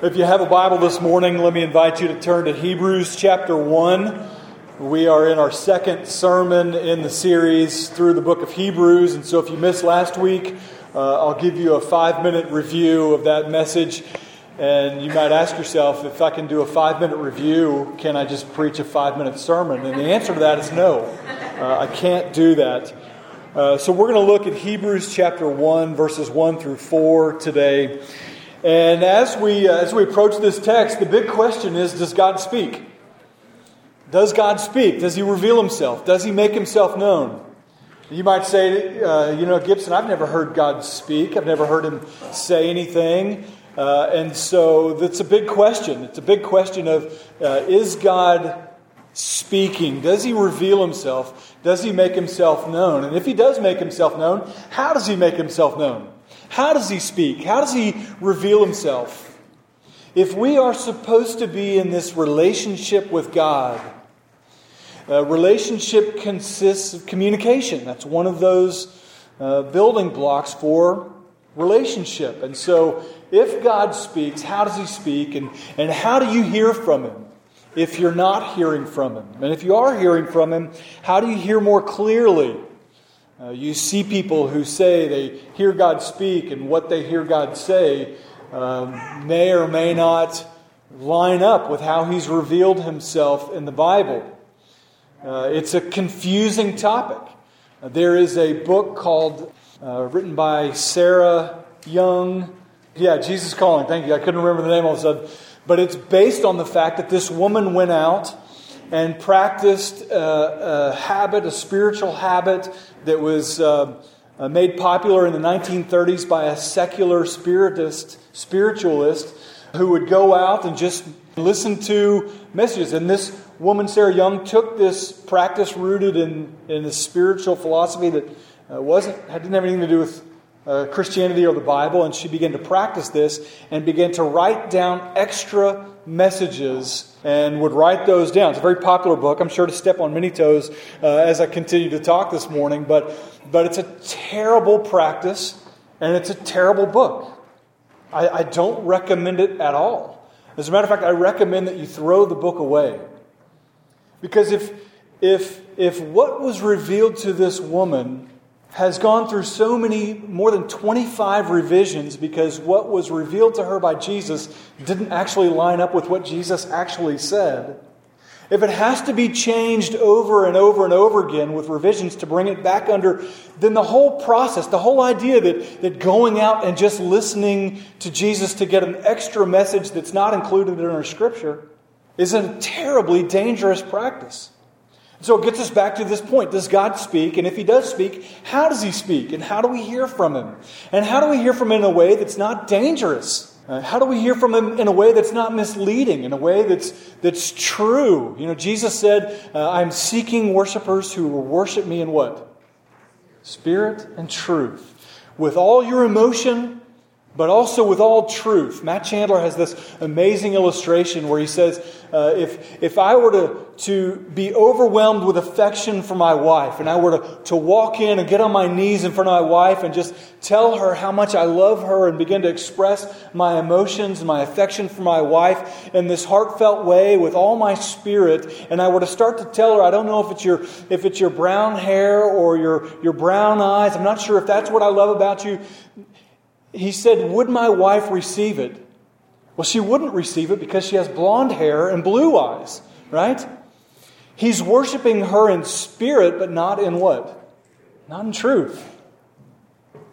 If you have a Bible this morning, let me invite you to turn to Hebrews chapter 1. We are in our second sermon in the series through the book of Hebrews. And so if you missed last week, uh, I'll give you a five minute review of that message. And you might ask yourself, if I can do a five minute review, can I just preach a five minute sermon? And the answer to that is no. Uh, I can't do that. Uh, so we're going to look at Hebrews chapter 1, verses 1 through 4 today. And as we, uh, as we approach this text, the big question is Does God speak? Does God speak? Does He reveal Himself? Does He make Himself known? You might say, uh, you know, Gibson, I've never heard God speak. I've never heard Him say anything. Uh, and so that's a big question. It's a big question of uh, is God speaking? Does He reveal Himself? Does He make Himself known? And if He does make Himself known, how does He make Himself known? How does he speak? How does he reveal himself? If we are supposed to be in this relationship with God, a relationship consists of communication. That's one of those uh, building blocks for relationship. And so, if God speaks, how does he speak? And, and how do you hear from him if you're not hearing from him? And if you are hearing from him, how do you hear more clearly? Uh, you see people who say they hear God speak, and what they hear God say um, may or may not line up with how He's revealed Himself in the Bible. Uh, it's a confusing topic. Uh, there is a book called, uh, written by Sarah Young. Yeah, Jesus Calling. Thank you. I couldn't remember the name all of a sudden. But it's based on the fact that this woman went out and practiced a, a habit, a spiritual habit that was uh, uh made popular in the 1930s by a secular spiritist, spiritualist who would go out and just listen to messages. And this woman, Sarah Young, took this practice rooted in, in a spiritual philosophy that uh, wasn't, didn't have anything to do with uh, Christianity or the Bible, and she began to practice this and began to write down extra messages and would write those down. It's a very popular book. I'm sure to step on many toes uh, as I continue to talk this morning, but, but it's a terrible practice and it's a terrible book. I, I don't recommend it at all. As a matter of fact, I recommend that you throw the book away. Because if, if, if what was revealed to this woman has gone through so many, more than 25 revisions because what was revealed to her by Jesus didn't actually line up with what Jesus actually said. If it has to be changed over and over and over again with revisions to bring it back under, then the whole process, the whole idea that, that going out and just listening to Jesus to get an extra message that's not included in our scripture is a terribly dangerous practice. So it gets us back to this point. Does God speak? And if He does speak, how does He speak? And how do we hear from Him? And how do we hear from Him in a way that's not dangerous? Uh, how do we hear from Him in a way that's not misleading, in a way that's, that's true? You know, Jesus said, uh, I'm seeking worshipers who will worship me in what? Spirit and truth. With all your emotion, but also with all truth. Matt Chandler has this amazing illustration where he says, uh, if, if I were to, to be overwhelmed with affection for my wife, and I were to, to walk in and get on my knees in front of my wife and just tell her how much I love her and begin to express my emotions and my affection for my wife in this heartfelt way with all my spirit, and I were to start to tell her, I don't know if it's your, if it's your brown hair or your, your brown eyes, I'm not sure if that's what I love about you, he said, Would my wife receive it? Well, she wouldn't receive it because she has blonde hair and blue eyes, right? He's worshiping her in spirit, but not in what? Not in truth.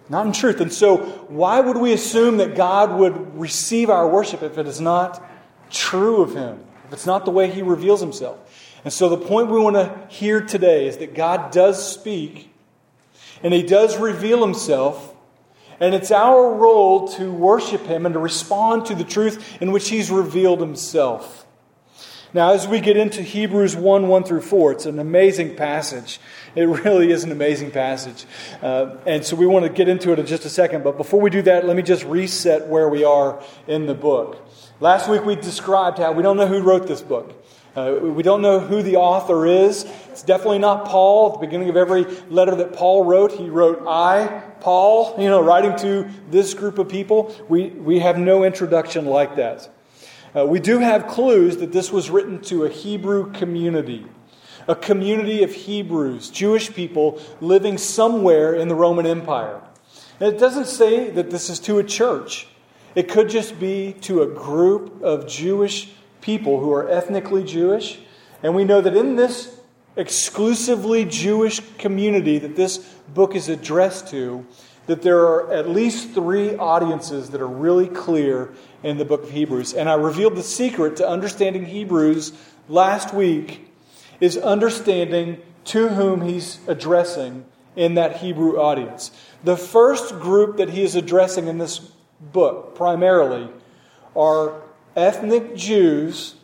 Not in truth. And so, why would we assume that God would receive our worship if it is not true of Him? If it's not the way He reveals Himself? And so, the point we want to hear today is that God does speak, and He does reveal Himself and it's our role to worship Him and to respond to the truth in which He's revealed Himself. Now, as we get into Hebrews 1 1 through 4, it's an amazing passage. It really is an amazing passage. Uh, and so we want to get into it in just a second. But before we do that, let me just reset where we are in the book. Last week we described how we don't know who wrote this book. Uh, we don't know who the author is. It's definitely not Paul. At the beginning of every letter that Paul wrote, he wrote, I, Paul, you know, writing to this group of people. We, we have no introduction like that. Uh, we do have clues that this was written to a Hebrew community, a community of Hebrews, Jewish people living somewhere in the Roman Empire. And it doesn't say that this is to a church, it could just be to a group of Jewish people who are ethnically Jewish. And we know that in this exclusively Jewish community that this book is addressed to, that there are at least three audiences that are really clear in the book of Hebrews. And I revealed the secret to understanding Hebrews last week is understanding to whom he's addressing in that Hebrew audience. The first group that he is addressing in this book primarily are ethnic Jews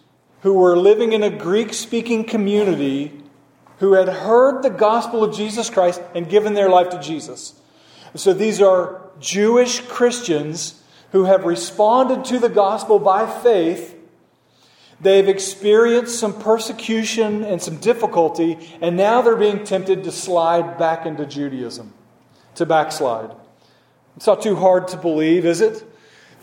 who were living in a Greek speaking community who had heard the gospel of Jesus Christ and given their life to Jesus. So these are Jewish Christians who have responded to the gospel by faith. They've experienced some persecution and some difficulty, and now they're being tempted to slide back into Judaism, to backslide. It's not too hard to believe, is it?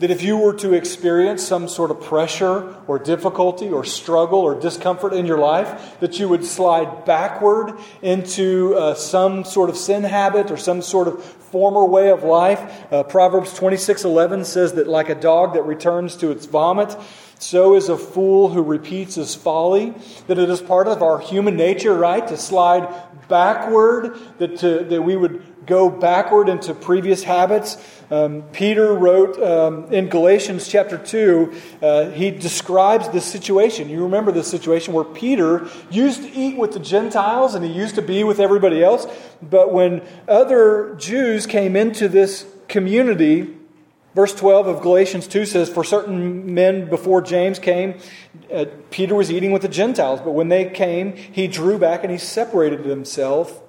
That if you were to experience some sort of pressure or difficulty or struggle or discomfort in your life, that you would slide backward into uh, some sort of sin habit or some sort of former way of life. Uh, Proverbs 26 11 says that, like a dog that returns to its vomit, so is a fool who repeats his folly. That it is part of our human nature, right, to slide backward, that, to, that we would go backward into previous habits. Um, Peter wrote um, in Galatians chapter 2, uh, he describes the situation. You remember the situation where Peter used to eat with the Gentiles and he used to be with everybody else. But when other Jews came into this community, Verse 12 of Galatians 2 says, For certain men before James came, uh, Peter was eating with the Gentiles, but when they came, he drew back and he separated himself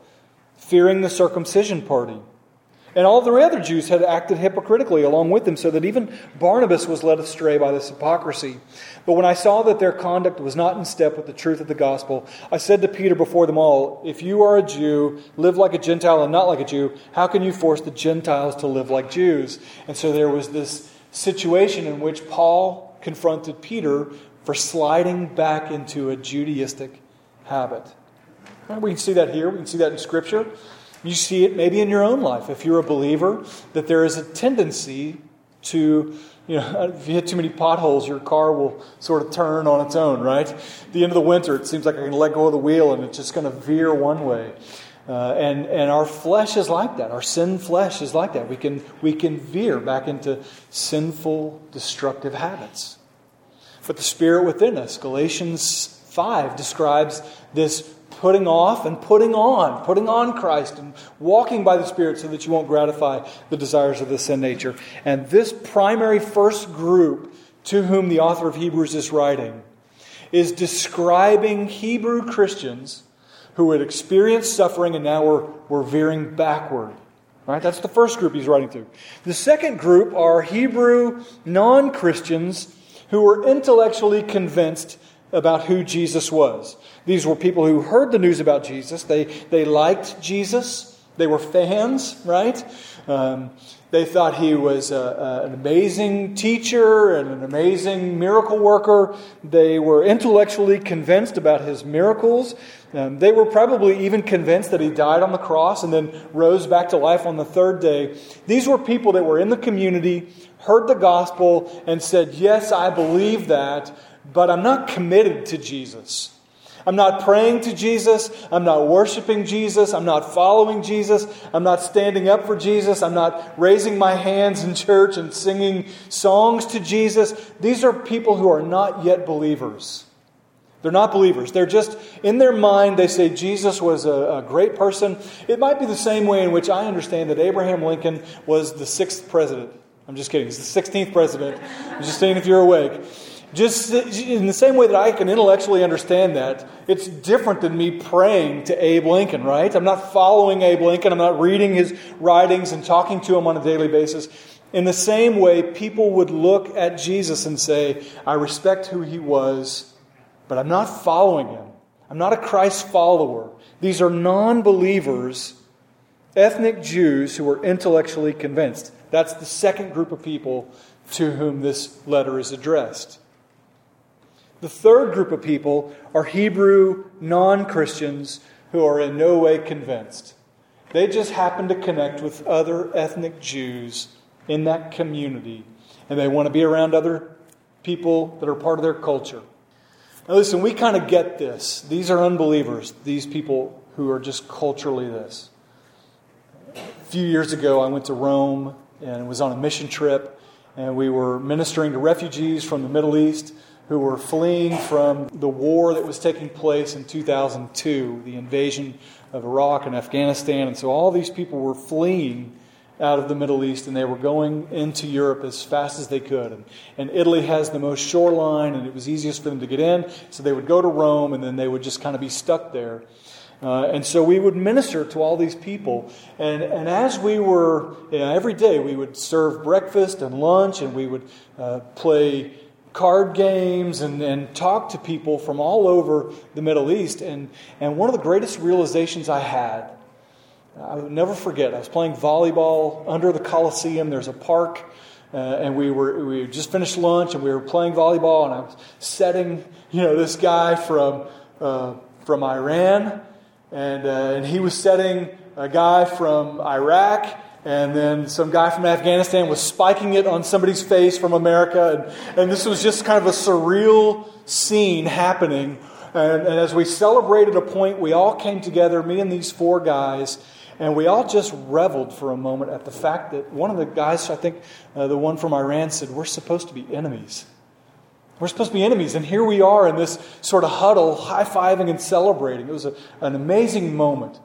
fearing the circumcision party. And all the other Jews had acted hypocritically along with them, so that even Barnabas was led astray by this hypocrisy. But when I saw that their conduct was not in step with the truth of the gospel, I said to Peter before them all, If you are a Jew, live like a Gentile and not like a Jew, how can you force the Gentiles to live like Jews? And so there was this situation in which Paul confronted Peter for sliding back into a Judaistic habit. We can see that here. We can see that in Scripture. You see it maybe in your own life. If you're a believer, that there is a tendency to, you know, if you hit too many potholes, your car will sort of turn on its own, right? At the end of the winter, it seems like I can let go of the wheel and it's just going to veer one way. Uh, and, and our flesh is like that. Our sin flesh is like that. We can, we can veer back into sinful, destructive habits. But the Spirit within us, Galatians 5, describes this putting off and putting on, putting on Christ and walking by the Spirit so that you won't gratify the desires of the sin nature. And this primary first group to whom the author of Hebrews is writing is describing Hebrew Christians who had experienced suffering and now were, were veering backward. Right? That's the first group he's writing to. The second group are Hebrew non Christians who were intellectually convinced about who Jesus was. These were people who heard the news about Jesus. They, they liked Jesus. They were fans, right? Um, they thought he was a, a, an amazing teacher and an amazing miracle worker. They were intellectually convinced about his miracles. Um, they were probably even convinced that he died on the cross and then rose back to life on the third day. These were people that were in the community, heard the gospel, and said, Yes, I believe that, but I'm not committed to Jesus. I'm not praying to Jesus. I'm not worshiping Jesus. I'm not following Jesus. I'm not standing up for Jesus. I'm not raising my hands in church and singing songs to Jesus. These are people who are not yet believers. They're not believers. They're just, in their mind, they say Jesus was a, a, great person. It might be the same way in which I understand that Abraham Lincoln was the sixth president. I'm just kidding. He's the 16th president. I'm just saying if you're awake. Just in the same way that I can intellectually understand that, it's different than me praying to Abe Lincoln, right? I'm not following Abe Lincoln. I'm not reading his writings and talking to him on a daily basis. In the same way, people would look at Jesus and say, I respect who he was, but I'm not following him. I'm not a Christ follower. These are non believers, ethnic Jews who are intellectually convinced. That's the second group of people to whom this letter is addressed. The third group of people are Hebrew non Christians who are in no way convinced. They just happen to connect with other ethnic Jews in that community, and they want to be around other people that are part of their culture. Now, listen, we kind of get this. These are unbelievers, these people who are just culturally this. A few years ago, I went to Rome and was on a mission trip, and we were ministering to refugees from the Middle East who were fleeing from the war that was taking place in 2002, the invasion of Iraq and Afghanistan. And so all these people were fleeing out of the Middle East and they were going into Europe as fast as they could. And, and, Italy has the most shoreline and it was easiest for them to get in. So they would go to Rome and then they would just kind of be stuck there. Uh, and so we would minister to all these people. And, and as we were, you know, every day we would serve breakfast and lunch and we would uh, play card games and, and talk to people from all over the Middle East. And, and one of the greatest realizations I had, I will never forget, I was playing volleyball under the Coliseum. There's a park. Uh, and we were we just finished lunch and we were playing volleyball and I was setting you know this guy from uh, from Iran and uh, and he was setting a guy from Iraq and then some guy from Afghanistan was spiking it on somebody's face from America. And, and this was just kind of a surreal scene happening. And, and, as we celebrated a point, we all came together, me and these four guys, and we all just reveled for a moment at the fact that one of the guys, I think uh, the one from Iran, said, We're supposed to be enemies. We're supposed to be enemies. And here we are in this sort of huddle, high fiving and celebrating. It was a, an amazing moment.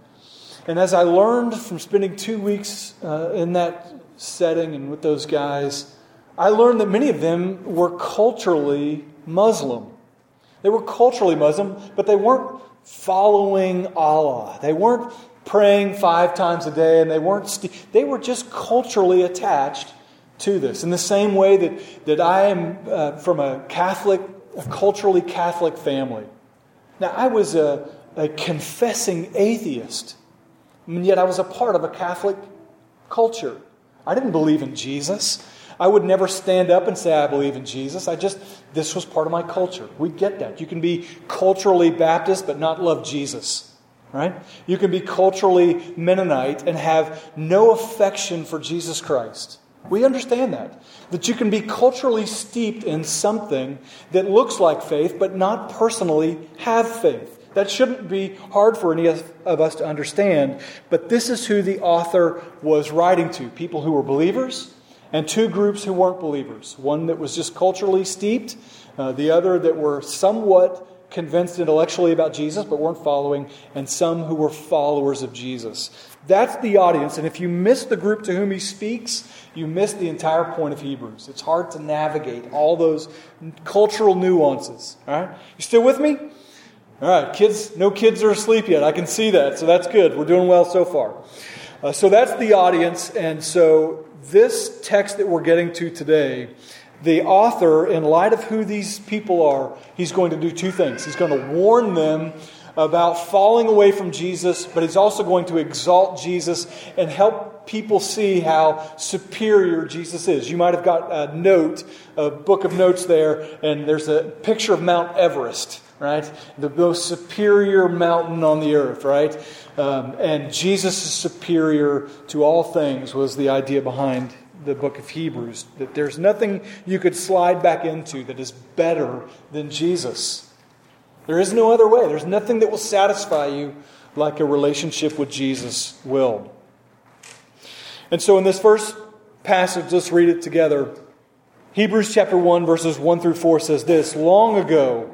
And as I learned from spending two weeks uh, in that setting and with those guys, I learned that many of them were culturally Muslim. They were culturally Muslim, but they weren't following Allah. They weren't praying five times a day, and they weren't. St- they were just culturally attached to this. In the same way that, that I am uh, from a Catholic, a culturally Catholic family. Now, I was a, a confessing atheist and yet I was a part of a Catholic culture. I didn't believe in Jesus. I would never stand up and say, I believe in Jesus. I just, this was part of my culture. We get that. You can be culturally Baptist but not love Jesus, right? You can be culturally Mennonite and have no affection for Jesus Christ. We understand that. That you can be culturally steeped in something that looks like faith but not personally have faith. That shouldn't be hard for any of us to understand, but this is who the author was writing to people who were believers and two groups who weren't believers. One that was just culturally steeped, uh, the other that were somewhat convinced intellectually about Jesus but weren't following, and some who were followers of Jesus. That's the audience, and if you miss the group to whom he speaks, you miss the entire point of Hebrews. It's hard to navigate all those cultural nuances. All right? You still with me? All right, kids, no kids are asleep yet. I can see that, so that's good. We're doing well so far. Uh, so that's the audience, and so this text that we're getting to today, the author, in light of who these people are, he's going to do two things. He's going to warn them about falling away from Jesus, but he's also going to exalt Jesus and help people see how superior Jesus is. You might have got a note, a book of notes there, and there's a picture of Mount Everest right? The most superior mountain on the earth, right? Um, and Jesus is superior to all things, was the idea behind the book of Hebrews. That there's nothing you could slide back into that is better than Jesus. There is no other way. There's nothing that will satisfy you like a relationship with Jesus will. And so, in this first passage, let's read it together. Hebrews chapter 1, verses 1 through 4 says this Long ago,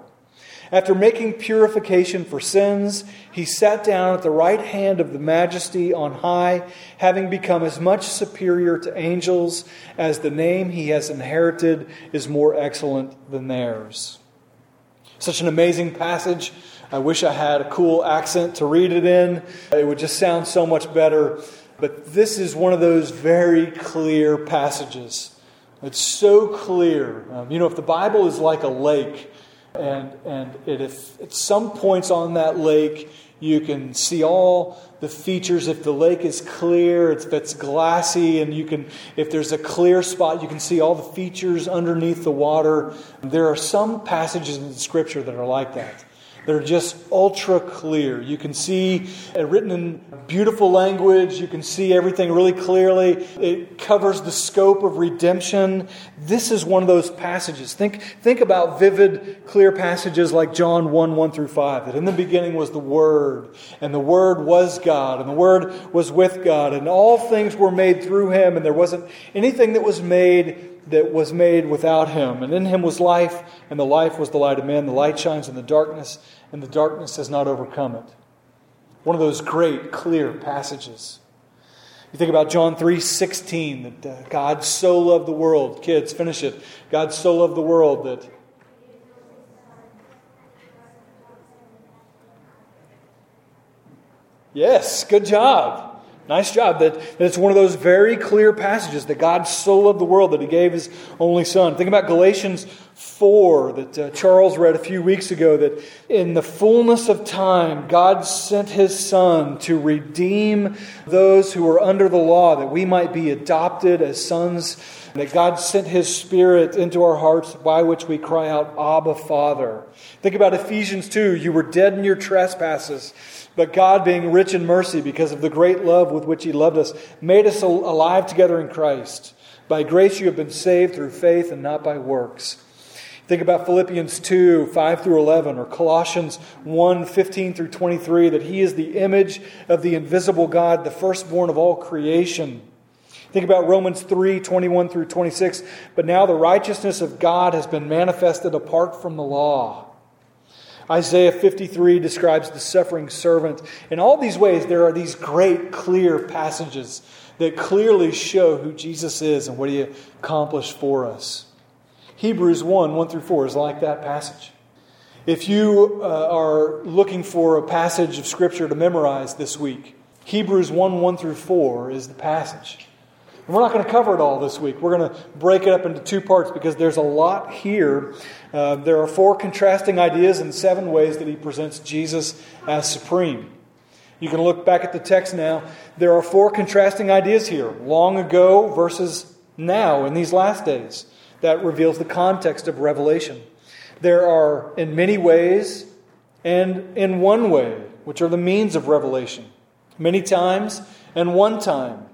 After making purification for sins, he sat down at the right hand of the majesty on high, having become as much superior to angels as the name he has inherited is more excellent than theirs. Such an amazing passage. I wish I had a cool accent to read it in. It would just sound so much better. But this is one of those very clear passages. It's so clear. Um, you know, if the Bible is like a lake, and, and it, if at some points on that lake, you can see all the features. If the lake is clear, it's glassy, and you can, if there's a clear spot, you can see all the features underneath the water. There are some passages in the Scripture that are like that. They're just ultra clear. You can see it written in beautiful language. You can see everything really clearly. It covers the scope of redemption. This is one of those passages. Think, think about vivid, clear passages like John 1 1 through 5. That in the beginning was the Word, and the Word was God, and the Word was with God, and all things were made through Him, and there wasn't anything that was made that was made without him. And in him was life, and the life was the light of men. The light shines in the darkness, and the darkness has not overcome it. One of those great, clear passages. You think about John 3:16 that uh, God so loved the world. Kids, finish it. God so loved the world that Yes, good job. Nice job. That, that it's one of those very clear passages that God so loved the world that he gave his only son. Think about Galatians 4 that uh, Charles read a few weeks ago that in the fullness of time, God sent his son to redeem those who were under the law, that we might be adopted as sons, that God sent his spirit into our hearts by which we cry out, Abba, Father. Think about Ephesians 2. You were dead in your trespasses. But God, being rich in mercy because of the great love with which He loved us, made us alive together in Christ. By grace you have been saved through faith and not by works. Think about Philippians 2, 5 through 11, or Colossians 1, 15 through 23, that He is the image of the invisible God, the firstborn of all creation. Think about Romans 3, 21 through 26. But now the righteousness of God has been manifested apart from the law Isaiah 53 describes the suffering servant. In all these ways, there are these great, clear passages that clearly show who Jesus is and what he accomplished for us. Hebrews 1 1 through 4 is like that passage. If you uh, are looking for a passage of Scripture to memorize this week, Hebrews 1 1 through 4 is the passage. And we're not going to cover it all this week. We're going to break it up into two parts because there's a lot here. Uh, there are four contrasting ideas and seven ways that he presents Jesus as supreme. You can look back at the text now. There are four contrasting ideas here long ago versus now in these last days. That reveals the context of Revelation. There are in many ways and in one way, which are the means of revelation. Many times and one time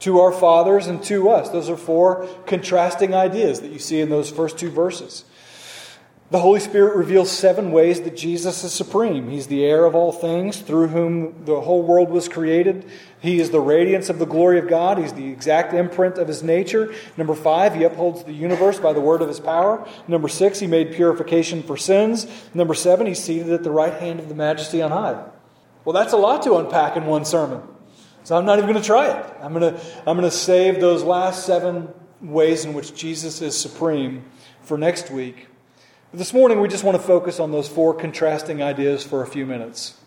to our fathers and to us. Those are four contrasting ideas that you see in those first two verses. The Holy Spirit reveals seven ways that Jesus is supreme. He's the heir of all things, through whom the whole world was created. He is the radiance of the glory of God. He's the exact imprint of his nature. Number five, he upholds the universe by the word of his power. Number six, he made purification for sins. Number seven, he's seated at the right hand of the majesty on high. Well, that's a lot to unpack in one sermon. So I'm not even going to try it. I'm going to, I'm going to save those last seven ways in which Jesus is supreme for next week. This morning, we just want to focus on those four contrasting ideas for a few minutes.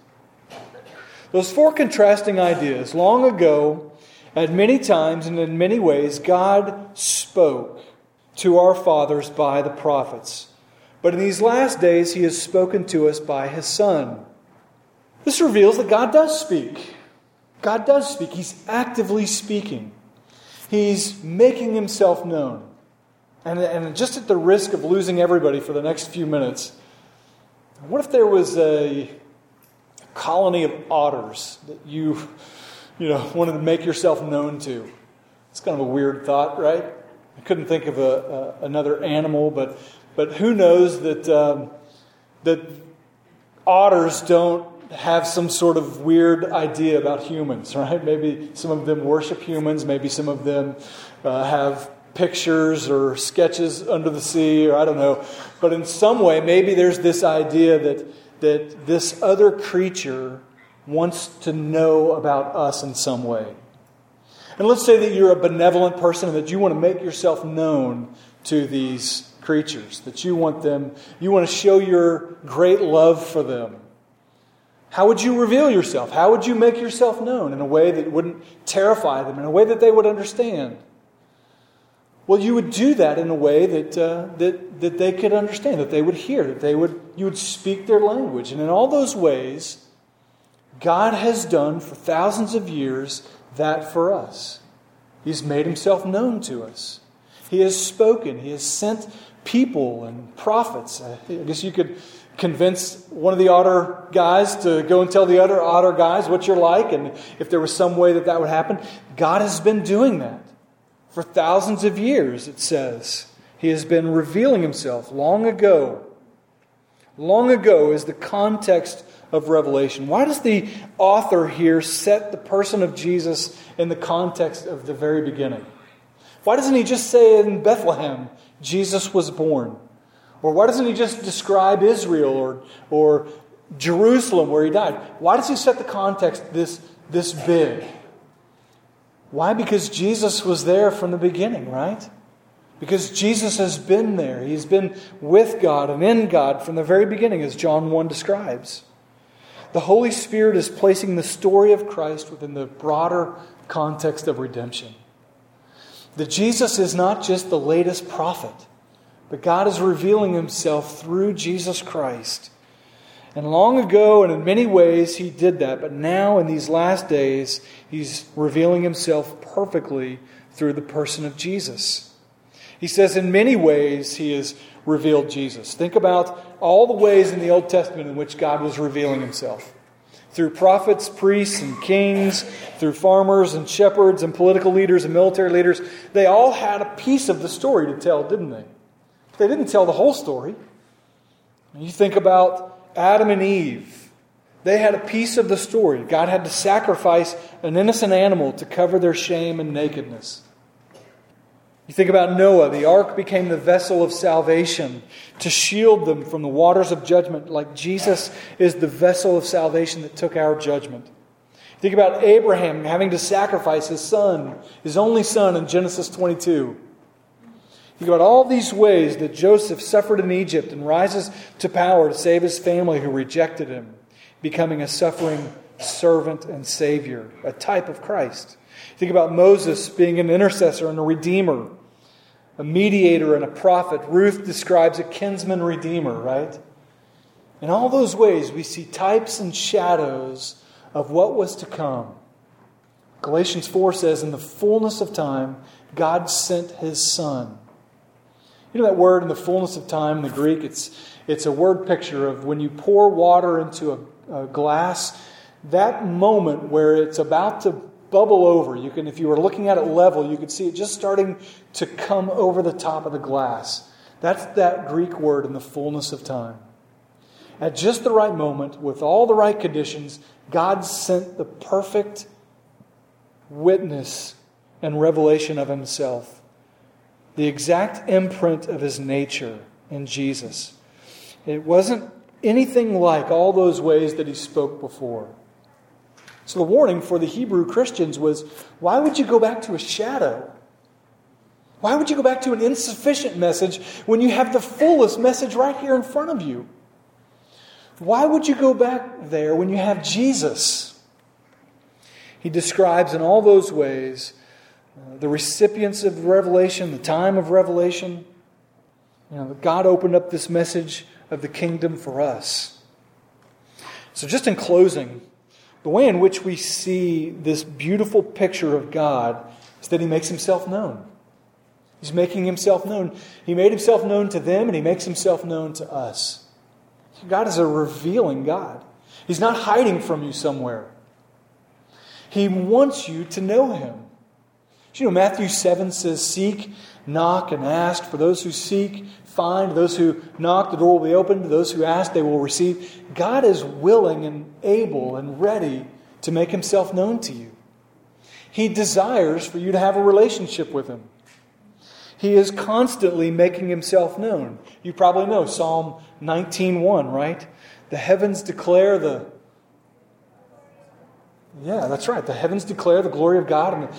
Those four contrasting ideas, long ago, at many times and in many ways, God spoke to our fathers by the prophets. But in these last days, He has spoken to us by His Son. This reveals that God does speak. God does speak. He's actively speaking. He's making himself known. And, and just at the risk of losing everybody for the next few minutes, what if there was a colony of otters that you, you know, wanted to make yourself known to? It's kind of a weird thought, right? I couldn't think of a, another animal, but, but who knows that, um, that otters don't have some sort of weird idea about humans, right? Maybe some of them worship humans, maybe some of them uh, have pictures or sketches under the sea, or I don't know. But in some way, maybe there's this idea that, that this other creature wants to know about us in some way. And let's say that you're a benevolent person and that you want to make yourself known to these creatures, that you want them, you want to show your great love for them. How would you reveal yourself? How would you make yourself known in a way that wouldn't terrify them, in a way that they would understand? Well, you would do that in a way that, uh, that, that they could understand, that they would hear, that they would, you would speak their language. And in all those ways, God has done for thousands of years that for us. He's made himself known to us. He has spoken. He has sent people and prophets. I guess you could convince one of the otter guys to go and tell the other otter guys what you're like, and if there was some way that that would happen. God has been doing that for thousands of years, it says. He has been revealing himself long ago. Long ago is the context of Revelation. Why does the author here set the person of Jesus in the context of the very beginning? Why doesn't he just say in Bethlehem, Jesus was born? Or why doesn't he just describe Israel or, or Jerusalem where he died? Why does he set the context this, this big? Why? Because Jesus was there from the beginning, right? Because Jesus has been there. He's been with God and in God from the very beginning, as John 1 describes. The Holy Spirit is placing the story of Christ within the broader context of redemption. That Jesus is not just the latest prophet, but God is revealing himself through Jesus Christ. And long ago, and in many ways, he did that. But now, in these last days, he's revealing himself perfectly through the person of Jesus. He says, in many ways, he has revealed Jesus. Think about all the ways in the Old Testament in which God was revealing himself through prophets, priests, and kings, through farmers and shepherds and political leaders and military leaders. They all had a piece of the story to tell, didn't they? They didn't tell the whole story. You think about Adam and Eve. They had a piece of the story. God had to sacrifice an innocent animal to cover their shame and nakedness. You think about Noah. The ark became the vessel of salvation to shield them from the waters of judgment, like Jesus is the vessel of salvation that took our judgment. Think about Abraham having to sacrifice his son, his only son, in Genesis 22. Think about all these ways that Joseph suffered in Egypt and rises to power to save his family who rejected him, becoming a suffering servant and Savior, a type of Christ. Think about Moses being an intercessor and a redeemer, a mediator and a prophet. Ruth describes a kinsman redeemer, right? In all those ways, we see types and shadows of what was to come. Galatians 4 says, In the fullness of time, God sent his Son. You know that word in the fullness of time in the Greek? It's, it's a word picture of when you pour water into a, a glass, that moment where it's about to bubble over. You can, if you were looking at it level, you could see it just starting to come over the top of the glass. That's that Greek word in the fullness of time. At just the right moment, with all the right conditions, God sent the perfect witness and revelation of Himself, the exact imprint of His nature in Jesus. It wasn't anything like all those ways that He spoke before. So the warning for the Hebrew Christians was why would you go back to a shadow? Why would you go back to an insufficient message when you have the fullest message right here in front of you? Why would you go back there when you have Jesus? He describes in all those ways uh, the recipients of revelation, the time of revelation. You know, God opened up this message of the kingdom for us. So, just in closing, the way in which we see this beautiful picture of God is that He makes Himself known. He's making Himself known. He made Himself known to them, and He makes Himself known to us. God is a revealing God. He's not hiding from you somewhere. He wants you to know Him. You know, Matthew 7 says, Seek, knock, and ask. For those who seek, find. Those who knock, the door will be opened. To those who ask, they will receive. God is willing and able and ready to make himself known to you. He desires for you to have a relationship with him. He is constantly making himself known. You probably know Psalm 19:1, right? The heavens declare the Yeah, that's right. The heavens declare the glory of God and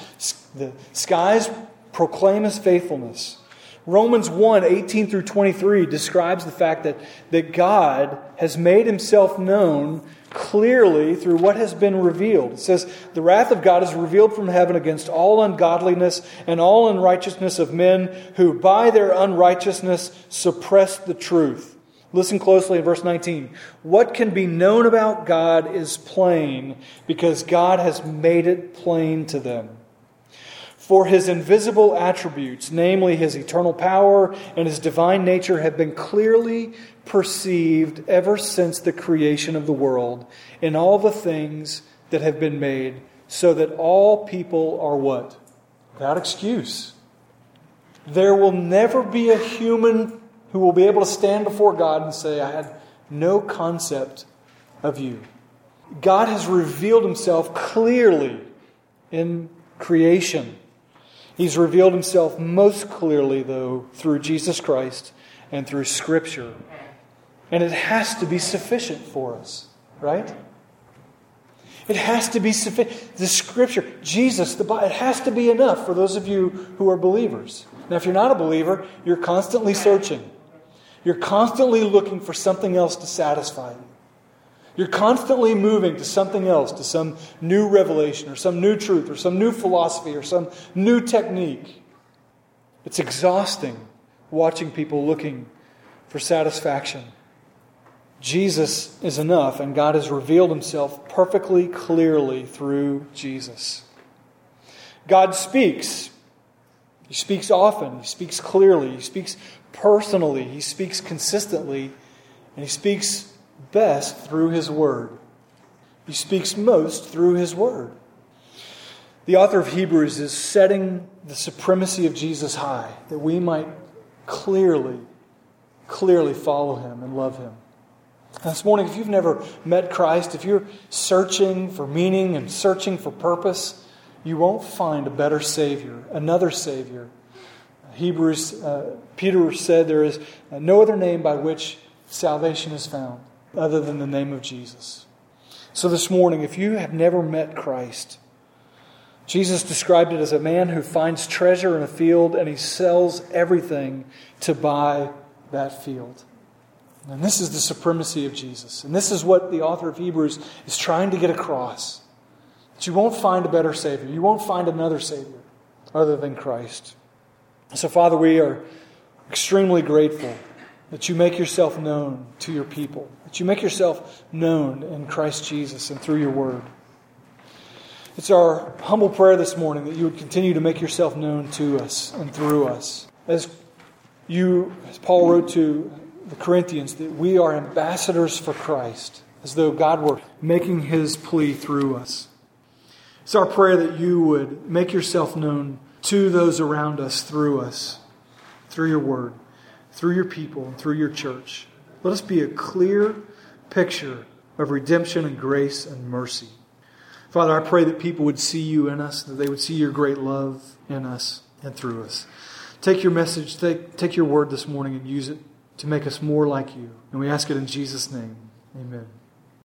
the, skies proclaim his faithfulness. Romans 1 18 through 23 describes the fact that, that God has made himself known clearly through what has been revealed. It says, The wrath of God is revealed from heaven against all ungodliness and all unrighteousness of men who by their unrighteousness suppress the truth. Listen closely in verse 19. What can be known about God is plain because God has made it plain to them. For his invisible attributes, namely his eternal power and his divine nature, have been clearly perceived ever since the creation of the world in all the things that have been made, so that all people are what? Without excuse. There will never be a human who will be able to stand before God and say, I had no concept of you. God has revealed himself clearly in creation. He's revealed himself most clearly, though, through Jesus Christ and through Scripture. And it has to be sufficient for us, right? It has to be sufficient. The Scripture, Jesus, the Bible, it has to be enough for those of you who are believers. Now, if you're not a believer, you're constantly searching. You're constantly looking for something else to satisfy you. You're constantly moving to something else, to some new revelation or some new truth or some new philosophy or some new technique. It's exhausting watching people looking for satisfaction. Jesus is enough, and God has revealed himself perfectly clearly through Jesus. God speaks. He speaks often, he speaks clearly, he speaks personally, he speaks consistently, and he speaks best through His Word. He speaks most through His Word. The author of Hebrews is setting the supremacy of Jesus high, that we might clearly, clearly follow Him and love Him. this morning, if you've never met Christ, if you're searching for meaning and searching for purpose, you won't find a better Savior, another Savior. Hebrews, uh, Peter said there is no other name by which salvation is found other than the name of Jesus. So this morning, if you have never met Christ, Jesus described it as a man who finds treasure in a field and he sells everything to buy that field. And this is the supremacy of Jesus. And this is what the author of Hebrews is trying to get across. That you won't find a better Savior. You won't find another Savior other than Christ. So, Father, we are extremely grateful that you make yourself known to your people, that you make yourself known in Christ Jesus and through your word. It's our humble prayer this morning that you would continue to make yourself known to us and through us. As you, as Paul wrote to the Corinthians, that we are ambassadors for Christ, as though God were making his plea through us. It's our prayer that you would make yourself known to those around us through us, through your word through your people and through your church. Let us be a clear picture of redemption and grace and mercy. Father, I pray that people would see you in us, that they would see your great love in us and through us. Take your message, take, take your word this morning and use it to make us more like you. And we ask it in Jesus' name. Amen.